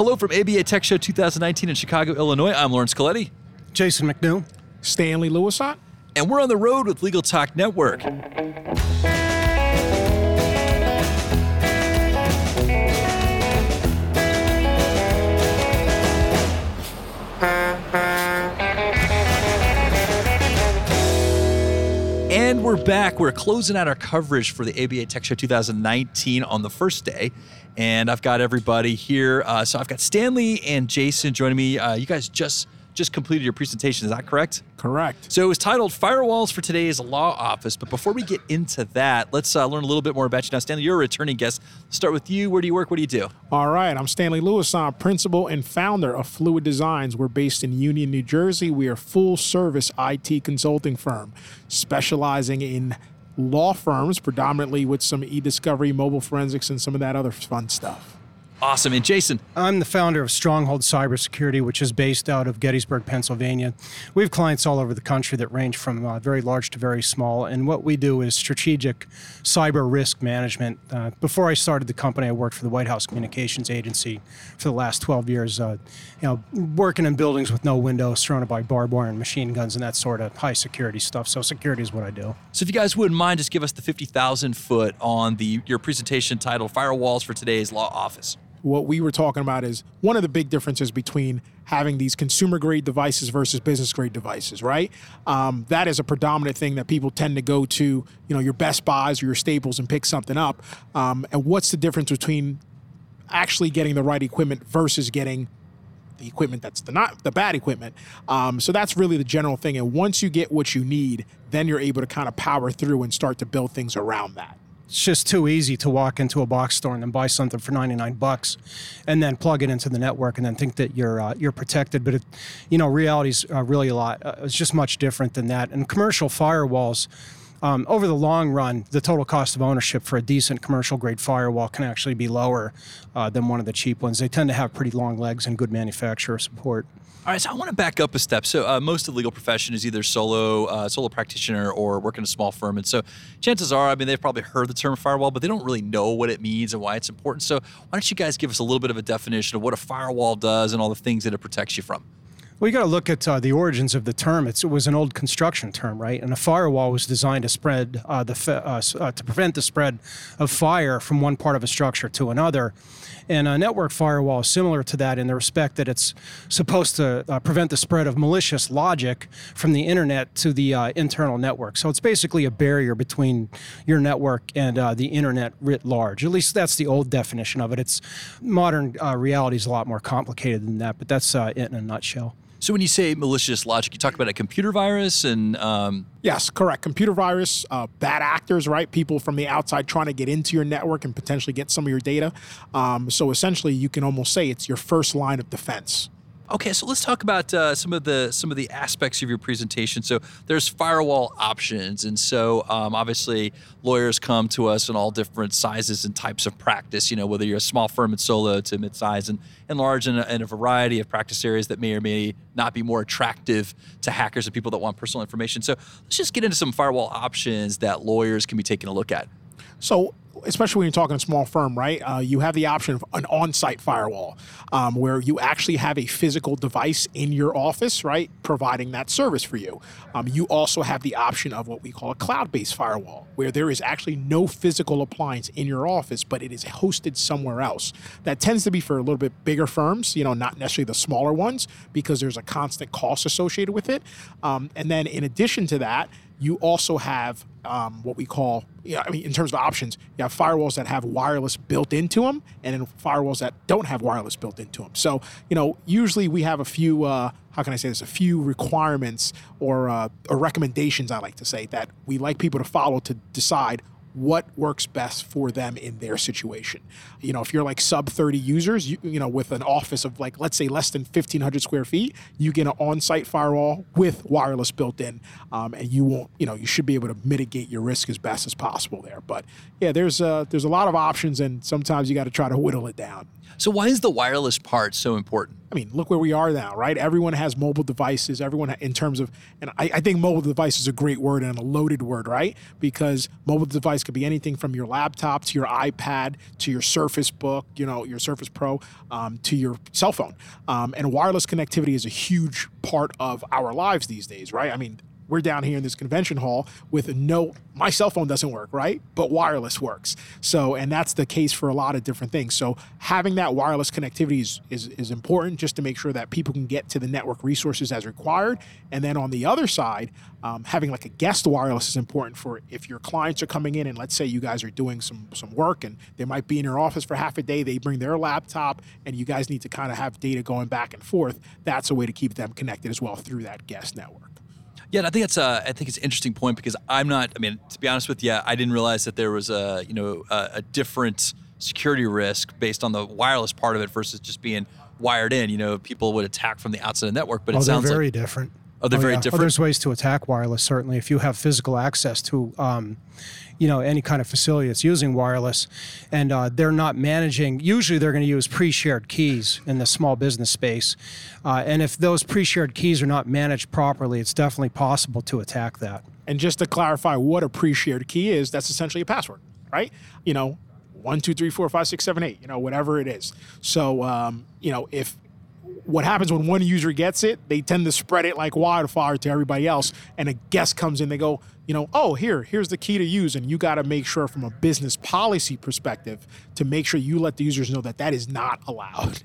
Hello from ABA Tech Show 2019 in Chicago, Illinois. I'm Laurence Colletti. Jason McNew. Stanley Louissaint. And we're on the road with Legal Talk Network. And we're back. We're closing out our coverage for the ABA Tech Show 2019 on the first day. And I've got everybody here. Uh, so I've got Stanley and Jason joining me. Uh, you guys just just completed your presentation. Is that correct? Correct. So it was titled Firewalls for Today's Law Office. But before we get into that, let's uh, learn a little bit more about you. Now, Stanley, you're a returning guest. Let's start with you. Where do you work? What do you do? All right. I'm Stanley Lewis. I'm principal and founder of Fluid Designs. We're based in Union, New Jersey. We are full service IT consulting firm specializing in law firms, predominantly with some e discovery, mobile forensics, and some of that other fun stuff. Awesome. And Jason? I'm the founder of Stronghold Cybersecurity, which is based out of Gettysburg, Pennsylvania. We have clients all over the country that range from uh, very large to very small. And what we do is strategic cyber risk management. Uh, before I started the company, I worked for the White House Communications Agency for the last 12 years, uh, you know, working in buildings with no windows, surrounded by barbed wire and machine guns and that sort of high security stuff. So security is what I do. So if you guys wouldn't mind, just give us the 50,000 foot on the your presentation titled Firewalls for Today's Law Office what we were talking about is one of the big differences between having these consumer grade devices versus business grade devices, right? Um, that is a predominant thing that people tend to go to, you know, your Best Buys or your Staples and pick something up. Um, and what's the difference between actually getting the right equipment versus getting the equipment that's the not the bad equipment. Um, so that's really the general thing. And once you get what you need, then you're able to kind of power through and start to build things around that it's just too easy to walk into a box store and then buy something for 99 bucks and then plug it into the network and then think that you're uh, you're protected. But it, you know reality's uh, really a lot uh, it's just much different than that. And commercial firewalls um, over the long run, the total cost of ownership for a decent commercial grade firewall can actually be lower uh, than one of the cheap ones. They tend to have pretty long legs and good manufacturer support. All right, so I want to back up a step. So uh, most of the legal profession is either solo uh, solo practitioner or work in a small firm, and so chances are, I mean, they've probably heard the term firewall, but they don't really know what it means and why it's important. So why don't you guys give us a little bit of a definition of what a firewall does and all the things that it protects you from? Well, you got to look at uh, the origins of the term. It's, it was an old construction term, right? And a firewall was designed to spread uh, the uh, uh, to prevent the spread of fire from one part of a structure to another. And a network firewall is similar to that in the respect that it's supposed to uh, prevent the spread of malicious logic from the internet to the uh, internal network. So it's basically a barrier between your network and the internet writ large. At least that's the old definition of it. It's modern reality is a lot more complicated than that, but that's it in a nutshell. So when you say malicious logic, you talk about a computer virus and um... yes, correct. Computer virus, uh, bad actors, right? People from the outside trying to get into your network and potentially get some of your data. Um, so essentially, you can almost say it's your first line of defense. Okay, so let's talk about uh, some of the some of the aspects of your presentation. So there's firewall options, and so um, obviously lawyers come to us in all different sizes and types of practice. You know, whether you're a small firm and solo to mid-size and, and large, in a, in a variety of practice areas that may or may not be more attractive to hackers and people that want personal information. So let's just get into some firewall options that lawyers can be taking a look at. So especially when you're talking a small firm, right? Uh, you have the option of an on-site firewall, um, where you actually have a physical device in your office, right, providing that service for you. Um, you also have the option of what we call a cloud-based firewall, where there is actually no physical appliance in your office, but it is hosted somewhere else. That tends to be for a little bit bigger firms, you know, not necessarily the smaller ones, because there's a constant cost associated with it. Um, and then in addition to that, you also have um, what we call, you know, I mean, in terms of options, you have firewalls that have wireless built into them, and then firewalls that don't have wireless built into them. So, you know, usually we have a few, uh, how can I say this, a few requirements or, uh, or recommendations, I like to say, that we like people to follow to decide what works best for them in their situation. You know, if you're like sub 30 users, you, you know, with an office of like, let's say less than 1,500 square feet, you get an on site firewall with wireless built in, um, and you won't, you know, you should be able to mitigate your risk as best as possible there. But yeah, there's, uh, there's a lot of options, and sometimes you got to try to whittle it down. So, why is the wireless part so important? I mean, look where we are now, right? Everyone has mobile devices. Everyone, in terms of, and I, I think mobile device is a great word and a loaded word, right? Because mobile device could be anything from your laptop to your iPad to your Surface Book, you know, your Surface Pro, um, to your cell phone. Um, and wireless connectivity is a huge part of our lives these days, right? I mean, we're down here in this convention hall with no my cell phone doesn't work right? But wireless works. So and that's the case for a lot of different things. So having that wireless connectivity is, is, is important just to make sure that people can get to the network resources as required. And then on the other side um, having like a guest wireless is important for if your clients are coming in and let's say you guys are doing some some work and they might be in your office for half a day they bring their laptop and you guys need to kind of have data going back and forth that's a way to keep them connected as well through that guest network yeah, I think it's a, I think it's an interesting point because I'm not. I mean, to be honest with you, I didn't realize that there was a you know a, a different security risk based on the wireless part of it versus just being wired in. You know, people would attack from the outside of the network, but oh, it sounds very like different. Oh, they're very yeah. different. there's ways to attack wireless. Certainly, if you have physical access to, um, you know, any kind of facility that's using wireless, and uh, they're not managing. Usually, they're going to use pre-shared keys in the small business space, uh, and if those pre-shared keys are not managed properly, it's definitely possible to attack that. And just to clarify what a pre-shared key is, that's essentially a password, right? You know, one, two, three, four, five, six, seven, eight. You know, whatever it is. So, um, you know, if what happens when one user gets it, they tend to spread it like wildfire to everybody else. And a guest comes in, they go, you know, oh, here, here's the key to use. And you got to make sure from a business policy perspective to make sure you let the users know that that is not allowed.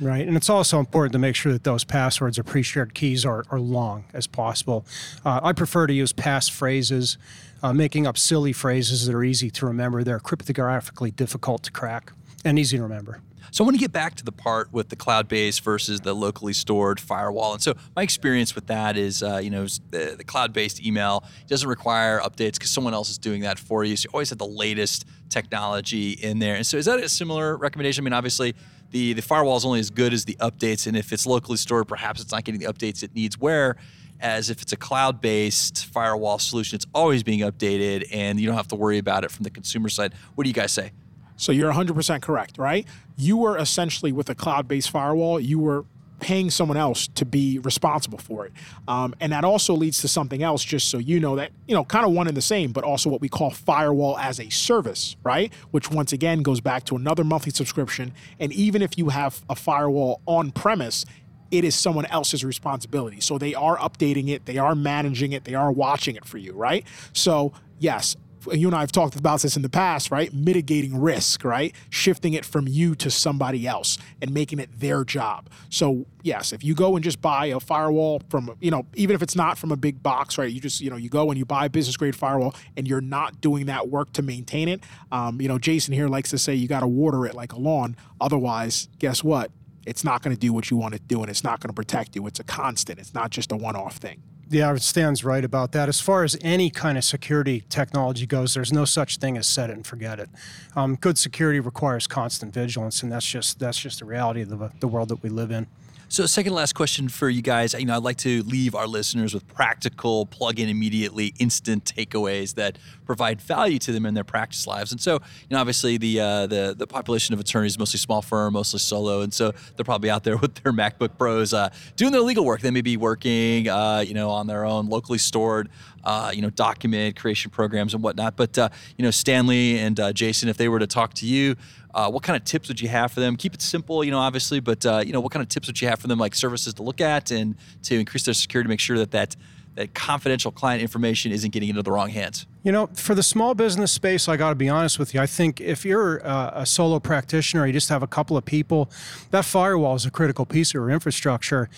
Right, and it's also important to make sure that those passwords or pre-shared keys are, are long as possible. Uh, I prefer to use pass phrases, uh, making up silly phrases that are easy to remember. They're cryptographically difficult to crack and easy to remember. So I want to get back to the part with the cloud-based versus the locally stored firewall. And so my experience with that is, uh, you know, the, the cloud-based email doesn't require updates because someone else is doing that for you. So you always have the latest technology in there. And so is that a similar recommendation? I mean, obviously the the firewall is only as good as the updates, and if it's locally stored, perhaps it's not getting the updates it needs. Where as if it's a cloud-based firewall solution, it's always being updated, and you don't have to worry about it from the consumer side. What do you guys say? So you're 100% correct, right? You were essentially with a cloud-based firewall, you were paying someone else to be responsible for it. Um, and that also leads to something else, just so you know that, you know, kind of one and the same, but also what we call firewall as a service, right? Which once again goes back to another monthly subscription. And even if you have a firewall on premise, it is someone else's responsibility. So they are updating it, they are managing it, they are watching it for you, right? So, yes, you and I have talked about this in the past, right? Mitigating risk, right? Shifting it from you to somebody else and making it their job. So, yes, if you go and just buy a firewall from, you know, even if it's not from a big box, right? You just, you know, you go and you buy a business grade firewall and you're not doing that work to maintain it. Um, you know, Jason here likes to say you got to water it like a lawn. Otherwise, guess what? It's not going to do what you want it to do and it's not going to protect you. It's a constant, it's not just a one off thing. Yeah, Stan's right about that. As far as any kind of security technology goes, there's no such thing as set it and forget it. Um, good security requires constant vigilance, and that's just that's just the reality of the, the world that we live in. So, second last question for you guys. You know, I'd like to leave our listeners with practical, plug in immediately, instant takeaways that provide value to them in their practice lives. And so, you know, obviously the uh, the the population of attorneys mostly small firm, mostly solo, and so they're probably out there with their MacBook Pros uh, doing their legal work. They may be working, uh, you know, on their own locally stored, uh, you know, document creation programs and whatnot. But uh, you know, Stanley and uh, Jason, if they were to talk to you. Uh, what kind of tips would you have for them? Keep it simple, you know, obviously, but uh, you know, what kind of tips would you have for them, like services to look at and to increase their security, make sure that that that confidential client information isn't getting into the wrong hands? You know, for the small business space, I got to be honest with you. I think if you're uh, a solo practitioner, you just have a couple of people, that firewall is a critical piece of your infrastructure.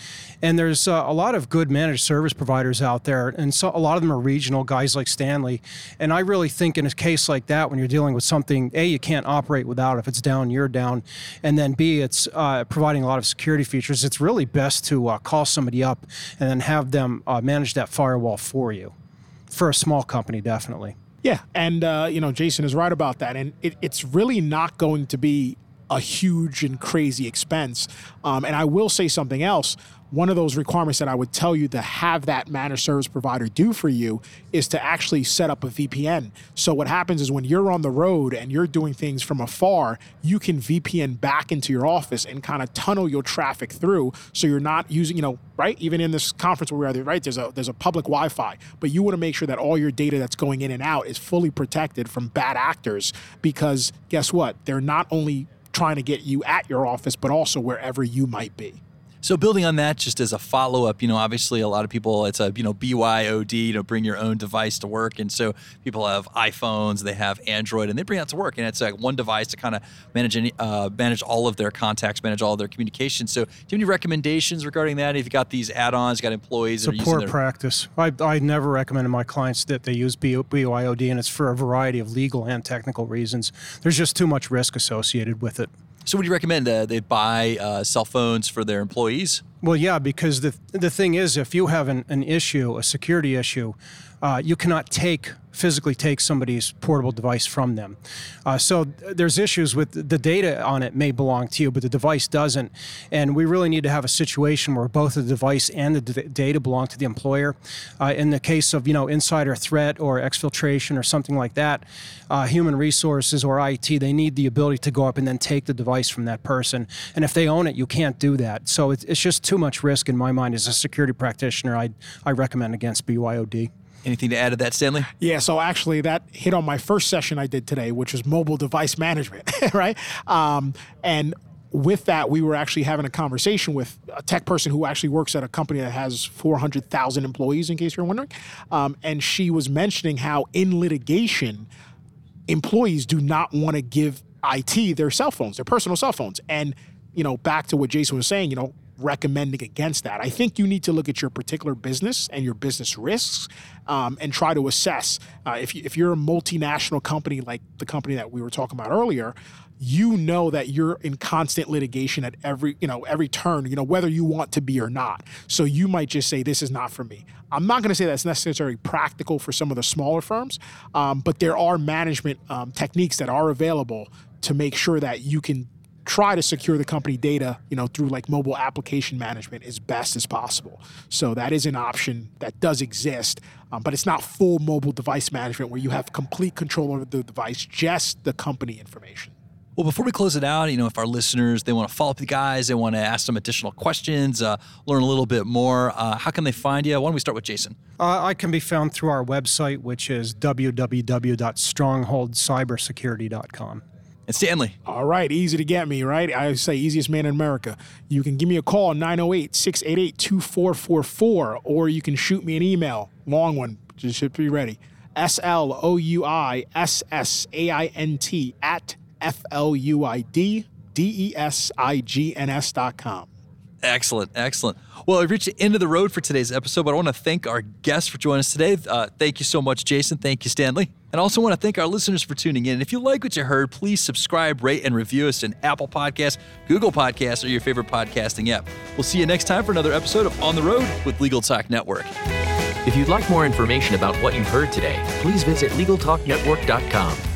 And there's uh, a lot of good managed service providers out there, and so a lot of them are regional guys like Stanley. And I really think in a case like that, when you're dealing with something, a you can't operate without. If it's down, you're down, and then b it's uh, providing a lot of security features. It's really best to uh, call somebody up and then have them uh, manage that firewall for you for a small company, definitely. Yeah, and uh, you know, Jason is right about that, and it, it's really not going to be a huge and crazy expense. Um, and I will say something else. One of those requirements that I would tell you to have that managed service provider do for you is to actually set up a VPN. So what happens is when you're on the road and you're doing things from afar, you can VPN back into your office and kind of tunnel your traffic through so you're not using, you know, right? Even in this conference where we are, right? There's a there's a public Wi-Fi, but you want to make sure that all your data that's going in and out is fully protected from bad actors because guess what? They're not only trying to get you at your office, but also wherever you might be. So building on that, just as a follow up, you know, obviously a lot of people, it's a you know BYOD, you know, bring your own device to work, and so people have iPhones, they have Android, and they bring that to work, and it's like one device to kind of manage any, uh, manage all of their contacts, manage all of their communications. So, do you have any recommendations regarding that? If you got these add-ons, got employees, it's a poor their- practice. I, I never recommend to my clients that they use BYOD, and it's for a variety of legal and technical reasons. There's just too much risk associated with it. So, would you recommend uh, they buy uh, cell phones for their employees? Well, yeah, because the the thing is, if you have an, an issue, a security issue, uh, you cannot take physically take somebody's portable device from them. Uh, so there's issues with the data on it may belong to you, but the device doesn't. And we really need to have a situation where both the device and the d- data belong to the employer. Uh, in the case of you know insider threat or exfiltration or something like that, uh, human resources or IT they need the ability to go up and then take the device from that person. And if they own it, you can't do that. So it's, it's just too much risk in my mind as a security practitioner. I I recommend against BYOD. Anything to add to that, Stanley? Yeah, so actually, that hit on my first session I did today, which was mobile device management, right? Um, and with that, we were actually having a conversation with a tech person who actually works at a company that has 400,000 employees, in case you're wondering. Um, and she was mentioning how in litigation, employees do not want to give IT their cell phones, their personal cell phones. And, you know, back to what Jason was saying, you know, recommending against that. I think you need to look at your particular business and your business risks um, and try to assess. Uh, if, you, if you're a multinational company like the company that we were talking about earlier, you know that you're in constant litigation at every you know every turn you know whether you want to be or not so you might just say this is not for me i'm not going to say that's necessarily practical for some of the smaller firms um, but there are management um, techniques that are available to make sure that you can try to secure the company data, you know, through like mobile application management as best as possible. So that is an option that does exist, um, but it's not full mobile device management where you have complete control over the device, just the company information. Well, before we close it out, you know, if our listeners they want to follow up with the guys, they want to ask some additional questions, uh, learn a little bit more, uh, how can they find you? Why don't we start with Jason? Uh, I can be found through our website, which is www.strongholdcybersecurity.com. And Stanley. All right, easy to get me, right? I say easiest man in America. You can give me a call 908 688 2444, or you can shoot me an email, long one, just should be ready. S L O U I S S A I N T at F L U I D D E S I G N S dot com. Excellent, excellent. Well, we've reached the end of the road for today's episode, but I want to thank our guests for joining us today. Uh, thank you so much, Jason. Thank you, Stanley. And I also want to thank our listeners for tuning in. If you like what you heard, please subscribe, rate, and review us in Apple Podcasts, Google Podcasts, or your favorite podcasting app. We'll see you next time for another episode of On the Road with Legal Talk Network. If you'd like more information about what you've heard today, please visit LegalTalkNetwork.com.